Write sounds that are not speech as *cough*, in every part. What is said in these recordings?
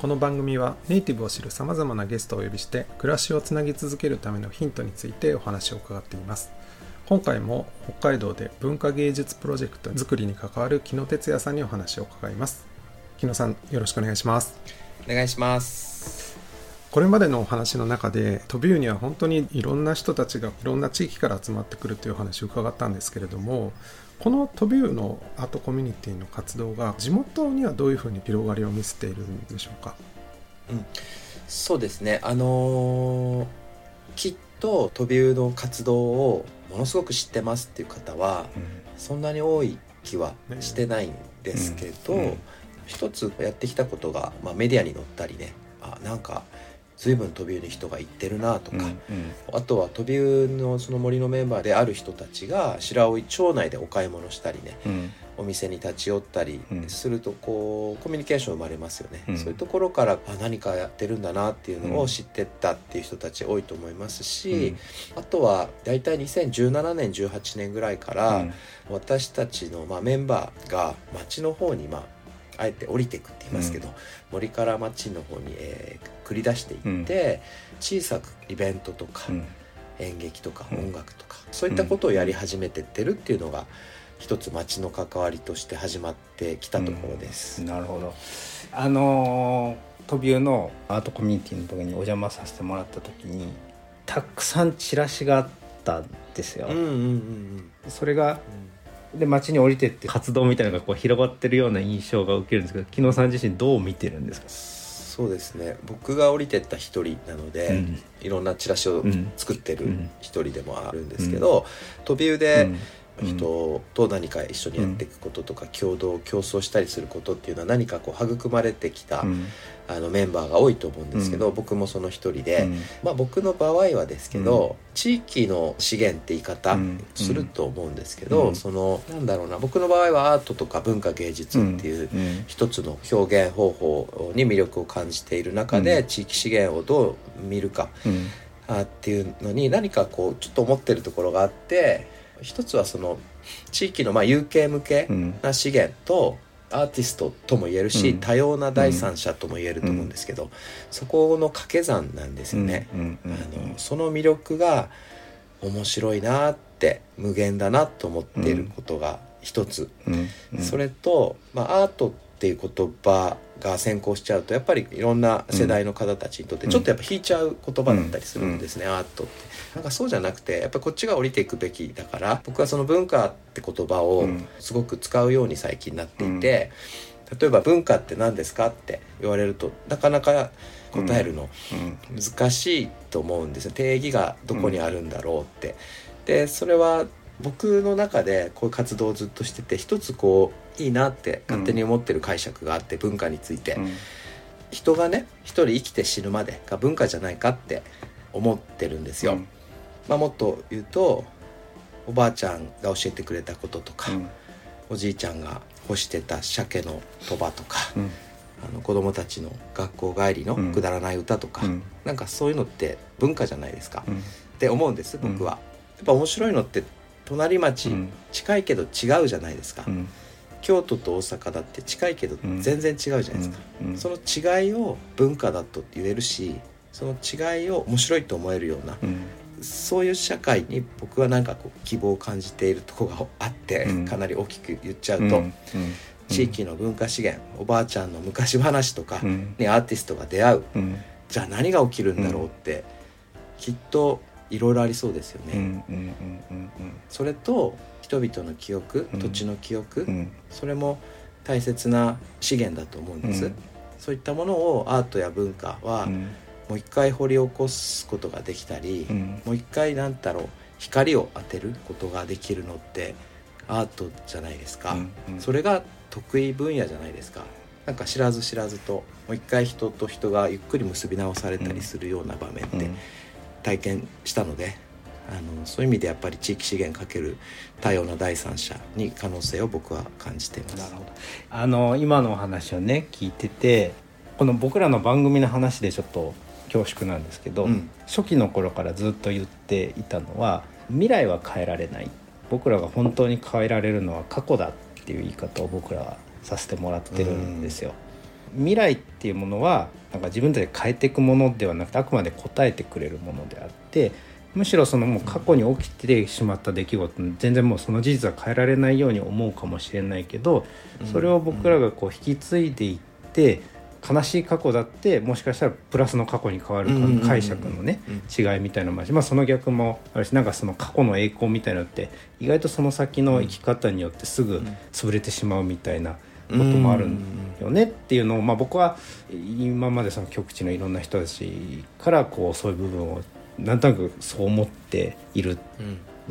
この番組はネイティブを知るさまざまなゲストをお呼びして暮らしをつなぎ続けるためのヒントについてお話を伺っています。今回も北海道で文化芸術プロジェクト作りに関わる木野哲也さんにお話を伺います。木野さんよろしくお願いします。お願いします。これまでのお話の中でトビウには本当にいろんな人たちがいろんな地域から集まってくるというお話を伺ったんですけれどもこのトビウのアートコミュニティの活動が地元にはどういうふうに広がりを見せているんでしょうか？うん、そうですね。あのーきっとトビウの活動をものすごく知ってますっていう方はそんなに多い気はしてないんですけど、うん。うん。一つやってきたことが、まあ、メディアに載ったりね。あなんか随分トビウに人が行ってるなとか、あとはトビウのその森のメンバーである人たちが白老町内でお買い物したりねお店に立ち寄ったりうん。するとこうコミュニケーション生まれますよね、うん。そういうところからあ何かやってるんだなっていうのを知ってったっていう人たち多いと思いますし、あとは大体2017年18年ぐらいから、私たちのまあメンバーが町の方にまああえて降りていくって言いますけど、森から町の方に、えー繰り出していって、小さくイベントとか、演劇とかうん。音楽とか、そういったことをやり始めてってるっていうのが一つ町の関わりとして始まってきたところです。なるほど。あのートビウのアートコミュニティの時にお邪魔させてもらった時にたくさんチラシがあったんですよ、うんうんうんうん。それがで街に降りてって。活動みたいなのがこう広がってるような印象が受けるんですけど木野さん自身どう見てるんですか？そうですね。僕が降りてった一人なので、うん。いろんなチラシをうん作ってるうん一人でもあるんですけど、飛び腕うん。人と何か一緒にやっていくこととか、共同競争したりすることっていうのは何かこう育まれてきた、うんあのメンバーが多いと思うんですけど、うん。僕もその一人で、うん。まあ、僕の場合はですけど、地域の資源って言い方うん。すると思うんですけど、うん。そのなんだろうな僕の場合はアートとか文化芸術っていううん。一つの表現方法に魅力を感じている中で、うん。地域資源をどう見るかうん。あっていうのに何かこうちょっと思ってるところがあって一つはその地域のまあ有形無形うん。な資源とアーティストとも言えるし、うん。多様な第三者とも言えると思うんですけど、そこの掛け算なんですよね。うんうんうんあのその魅力が面白いなって無限だなと思っていることが一つ、うんうん。それと、まあ、アートっていう言葉が先行しちゃうとやっぱりいろんな世代の方たちにとってちょっとやっぱ引いちゃう言葉だったりするんですね、アートって。なんかそうじゃなくてやっぱりこっちが降りていくべきだから僕はその文化って言葉をうん。すごく使うように最近なっていて、例えば文化って何ですかって言われるとなかなか答えるのうん。難しいと思うんですよ。定義がどこにあるんだろうって。でそれは僕の中でこういう活動をずっとしてて一つこういいなって勝手に思ってる解釈があって、文化について、うん。人がね一人生きて死ぬまでが文化じゃないかって思ってるんですよ。うんまあ、もっと言うとおばあちゃんが教えてくれたこととか、おじいちゃんが干してた鮭の鳥羽とか、うん。あの子供たちの学校帰りのうん。くだらない歌とか、うん。なんかそういうのって文化じゃないですか、うん。って思うんです僕は。やっぱ面白いのって隣町、うん。近いけど違うじゃないですか、うん。京都と大阪だって近いけどうん。全然違うじゃないですか、うん。その違いを文化だと言えるしその違いを面白いと思えるようなうんそういう社会に僕はなんかこう希望を感じているところがあって、うん。かなり大きく言っちゃうと、うん。地域の文化資源おばあちゃんの昔話とかうん。にアーティストが出会ううん。じゃあ何が起きるんだろうって、きっといろいろありそうですよね。それと人々の記憶、うん。土地の記憶、うん。それも大切な資源だと思うんです、うん。そういったものをアートや文化はうんもう一回掘り起こすことができたり、うん。もう一回なんだろう光を当てることができるのってアートじゃないですか、うんうん。それが得意分野じゃないですか。なんか知らず知らずともう一回人と人がゆっくり結び直されたりするような場面って体験したので、あのそういう意味でやっぱり地域資源かける多様な第三者に可能性を僕は感じています。あの今のお話をね聞いててこの僕らの番組の話でちょっと恐縮なんですけど、うん。初期の頃からずっと言っていたのは未来は変えられない。僕らが本当に変えられるのは過去だっていう言い方を僕らはさせてもらってるんですよ。未来っていうものはなんか自分たちで変えていくものではなくてあくまで答えてくれるものであってむしろそのもう過去に起きてしまった出来事全然もうその事実は変えられないように思うかもしれないけどそれを僕らがこう引き継いでいって悲しい過去だってもしかしたらプラスの過去に変わる解釈のね違いみたいなのもあるしまあその逆もあるしなんかその過去の栄光みたいなのって意外とその先の生き方によってすぐ潰れてしまうみたいなこともあるんよねっていうのを、まあ、僕は今までその極地のいろんな人たちからこうそういう部分をなんとなくそう思っている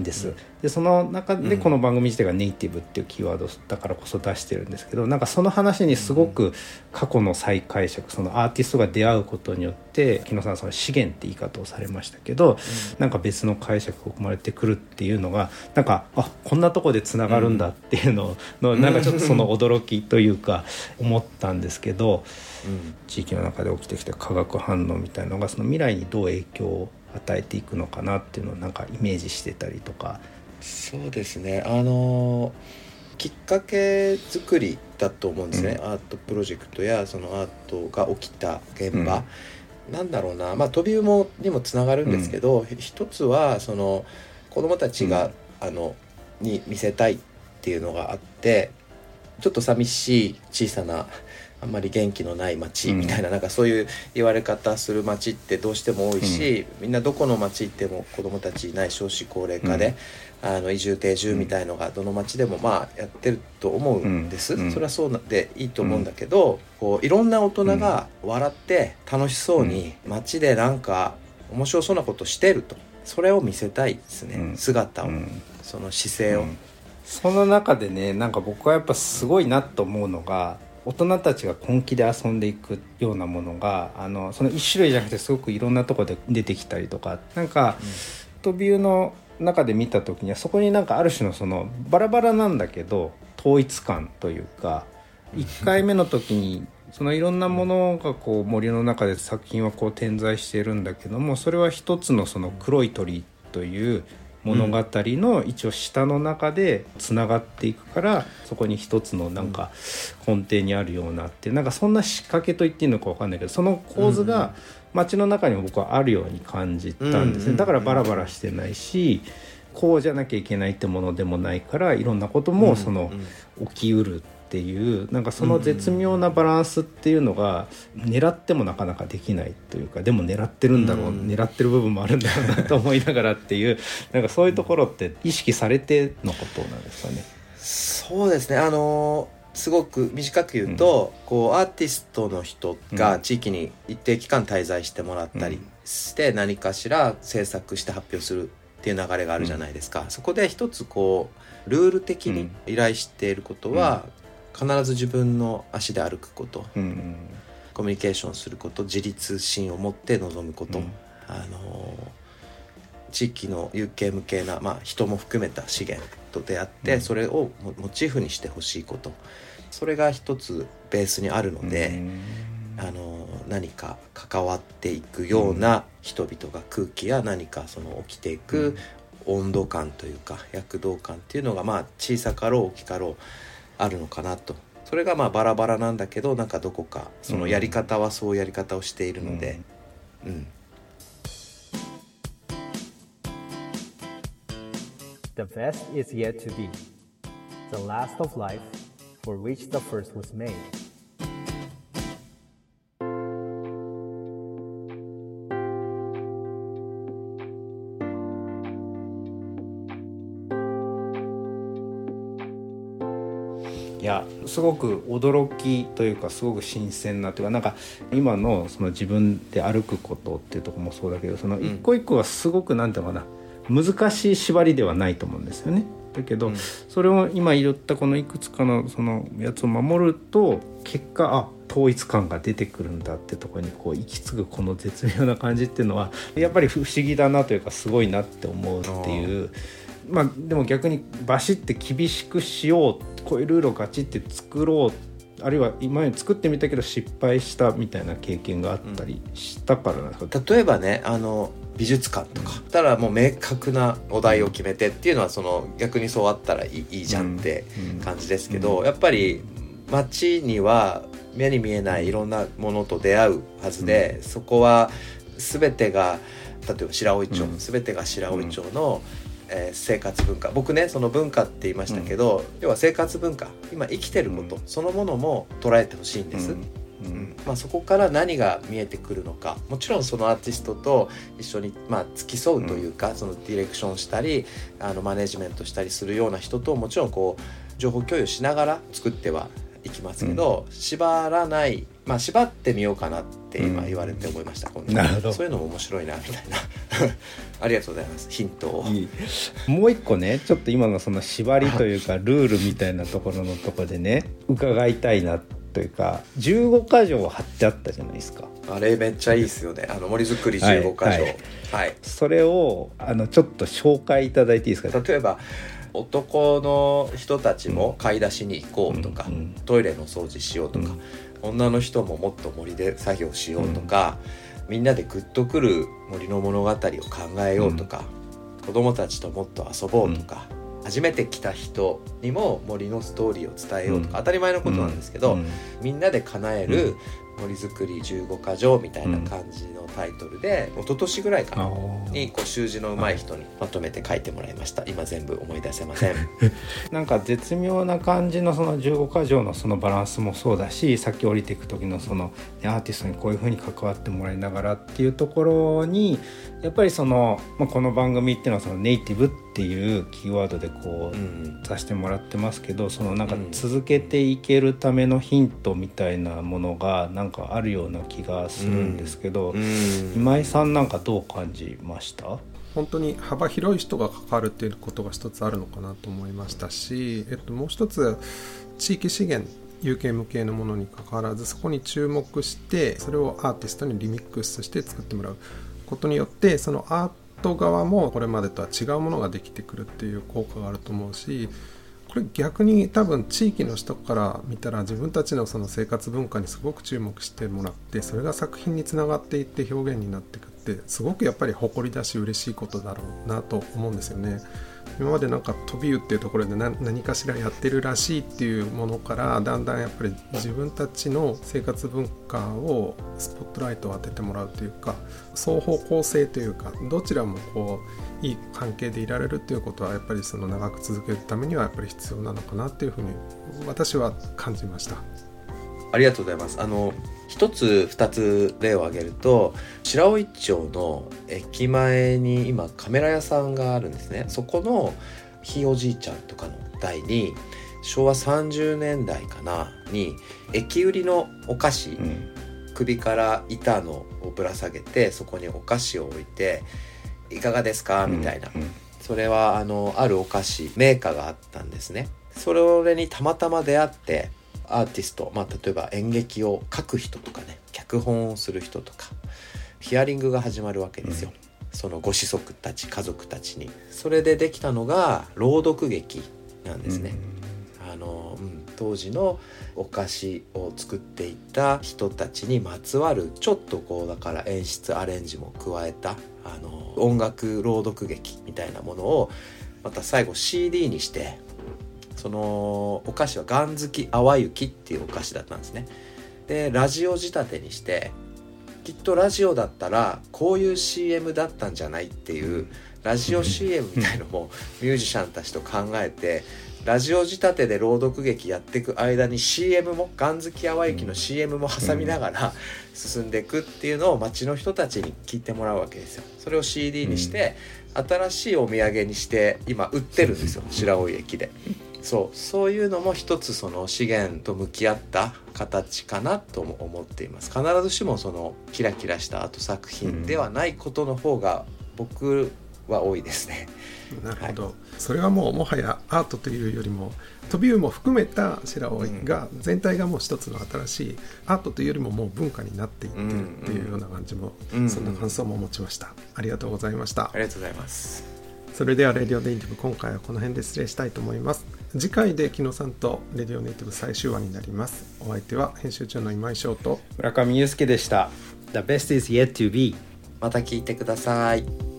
です、でその中でうん。この番組自体がネイティブっていうキーワードだからこそ出してるんですけどなんかその話にすごく過去の再解釈そのアーティストが出会うことによって木野さんはその資源って言い方をされましたけど、なんか別の解釈が生まれてくるっていうのがなんかあこんなとこでつながるんだっていうのの、なんかちょっとその驚きというか思ったんですけどうん。地域の中で起きてきた化学反応みたいなのがその未来にどう影響を与えていくのかなっていうのをなんかイメージしてたりとか。そうですね。あのきっかけ作りだと思うんですね、うアートプロジェクトやそのアートが起きた現場、なんだろうな。まあ飛び馬にもつながるんですけど、一つはその子供たちが、あのに見せたいっていうのがあってちょっと寂しい小さなあんまり元気のない町みたいな,、なんかそういう言われ方する町ってどうしても多いし、みんなどこの町行っても子どもたちいない少子高齢化で、あの移住定住みたいのがどの町でもまあやってると思うんです、うん。それはそうなでいいと思うんだけど、こういろんな大人が笑って楽しそうに街でなんか面白そうなことしてると。それを見せたいですね、うん。姿を、うん。その姿勢を。うん。その中でねなんか僕はやっぱすごいなと思うのが大人たちが本気で遊んでいくようなものがあのその一種類じゃなくてすごくいろんなところで出てきたりとかなんか、トビューの中で見た時にはそこになんかある種のそのバラバラなんだけど統一感というか1回目の時にそのいろんなものがこう森の中で作品はこう点在しているんだけどもそれは一つのその黒い鳥という物語の一応下の中でつながっていくからそこに一つのなんか根底にあるようなってなんかそんな仕掛けと言っていいのか分かんないけどその構図が街の中にも僕はあるように感じたんですね。だからバラバラしてないしこうじゃなきゃいけないってものでもないからいろんなこともその起きうるっていうなんかその絶妙なバランスっていうのが狙ってもなかなかできないというかでも狙ってるんだろう、うん。狙ってる部分もあるんだろうなと思いながらっていうなんかそういうところって意識されてのことなんですかね。そうですね。あのすごく短く言うと、こうアーティストの人が地域に一定期間滞在してもらったりして、何かしら制作して発表するっていう流れがあるじゃないですか、そこで一つこうルール的に依頼していることは、必ず自分の足で歩くこと。うんコミュニケーションすること。自立心を持って臨むこと、うん。あの地域の有形無形な、まあ、人も含めた資源と出会って、うん。それをモモチーフにしてほしいこと。それが一つベースにあるので、うん。あの何か関わっていくような人々が空気や何かその起きていく温度感というか躍動感っていうのがまあ小さかろう大きかろうあるのかなとそれがまあバラバラなんだけどなんかどこかそのやり方はそうやり方をしているので、うん、The best is yet to be, the last of life for which the first was made. すごく驚きというかすごく新鮮なというかなんか今のその自分で歩くことっていうところもそうだけどその一個一個はすごくなんていうのかな難しい縛りではないと思うんですよね。だけど、うん、それを今言ったこのいくつかのそのやつを守ると結果あ統一感が出てくるんだってとこにこう行き着くこの絶妙な感じっていうのはやっぱり不思議だなというかすごいなって思うっていう。まあ、でも逆にバシって厳しくしようこういうルールをガチって作ろうあるいは今まで作ってみたけど失敗したみたいな経験があったりしたからなんですか、例えばねあの美術館とか、うん、たらもう明確なお題を決めてっていうのはその逆にそうあったらいいいいじゃんって感じですけど、やっぱり街には目に見えないいろんなものと出会うはずで、うん、そこは全てが例えば白老町、うん、全てが白老町の、うん、えー、生活文化。僕ねその文化って言いましたけど、要は生活文化。今生きてること、そのものも捉えてほしいんです。うん。まあ、そこから何が見えてくるのか。もちろんそのアーティストと一緒に、まあ、付き添うというか、そのディレクションしたりあのマネジメントしたりするような人ともちろんこう情報共有しながら作ってはいきますけど、うん、縛らないまあ縛ってみようかなって今言われて思いました、うん、なるほど。そういうのも面白いなみたいな。*laughs* ありがとうございますヒントを。もう一個ねちょっと今のその縛りというか *laughs* ルールみたいなところのとこでね伺いたいなというか15箇条貼ってあったじゃないですか。あれめっちゃいいですよね。あの森作り15箇条、はい、はい、それをあのちょっと紹介いただいていいですか例えば男の人たちも買い出しに行こうとか、トイレの掃除しようとか、女の人ももっと森で作業しようとか、みんなでグッとくる森の物語を考えようとか、子供たちともっと遊ぼうとか、初めて来た人にも森のストーリーを伝えようとか、当たり前のことなんですけど、みんなで叶える森づくり15か条みたいな感じのタイトルで、うん、一昨年ぐらいかなにこう習字の上手い人にまとめて書いてもらいました。今全部思い出せません。*laughs* なんか絶妙な感じのその15か条のそのバランスもそうだしさっき降りていく時のそのアーティストにこういうふうに関わってもらいながらっていうところにやっぱりその、まあ、この番組っていうのはそのネイティブっていうキーワードでこう、うん、させてもらってますけどそのなんか続けていけるためのヒントみたいなものがなんかあるような気がするんですけど、うん、今井さんなんかどう感じました？本当に幅広い人が関わるっていうことが一つあるのかなと思いましたし、えっと、もう一つ地域資源有形無形のものにかかわらずそこに注目してそれをアーティストにリミックスして作ってもらうことによってそのアート側もこれまでとは違うものができてくるっていう効果があると思うしこれ逆に多分地域の人から見たら自分たちのその生活文化にすごく注目してもらってそれが作品につながっていって表現になっていくってすごくやっぱり誇りだし嬉しいことだろうなと思うんですよね。今までなんか飛び湯っていうところで何かしらやってるらしいっていうものからだんだんやっぱり自分たちの生活文化をスポットライトを当ててもらうというか双方向性というかどちらもこういい関係でいられるっていうことはやっぱりその長く続けるためにはやっぱり必要なのかなっていうふうに私は感じました。ありがとうございます。あの一つ二つ例を挙げると白老町の駅前に今カメラ屋さんがあるんですね。そこのひいおじいちゃんとかの代に昭和30年代かなに駅売りのお菓子、うん、首から板のをぶら下げてそこにお菓子を置いて「いかがですか?」みたいな、うんうん、それはあのあるお菓子メーカーがあったんですね。それにたまたま出会ってアーティスト、まあ、例えば演劇を書く人とかね脚本をする人とかヒアリングが始まるわけですよ、うん、そのご子息たち家族たちに。それでできたのが朗読劇なんですね、うん、あの、うん、当時のお菓子を作っていた人たちにまつわるちょっとこうだから演出アレンジも加えたあの音楽朗読劇みたいなものをまた最後 CD にしてそのお菓子はガン好き淡雪っていうお菓子だったんですね。でラジオ仕立てにしてきっとラジオだったらこういう CM だったんじゃないっていうラジオ CM みたいのもミュージシャンたちと考えてラジオ仕立てで朗読劇やっていく間に CM もガン好き淡雪の CM も挟みながら進んでいくっていうのを街の人たちに聞いてもらうわけですよ。それを CD にして新しいお土産にして今売ってるんですよ。白老駅で。そう。そういうのも一つその資源と向き合った形かなとも思っています。必ずしもそのキラキラしたアート作品ではないことの方が僕は多いですね。なるほど、はい、それはもうもはやアートというよりも飛び魚も含めた白老が全体がもう一つの新しいアートというよりももう文化になっていってるっていうような感じも、うんうん、そんな感想も持ちました、ありがとうございました。ありがとうございます。それではレディオネイティブ今回はこの辺で失礼したいと思います次回で木野さんとレディオネイティブ最終話になります。お相手は編集長の今井翔と。村上祐介でした。The best is yet to be また聞いてください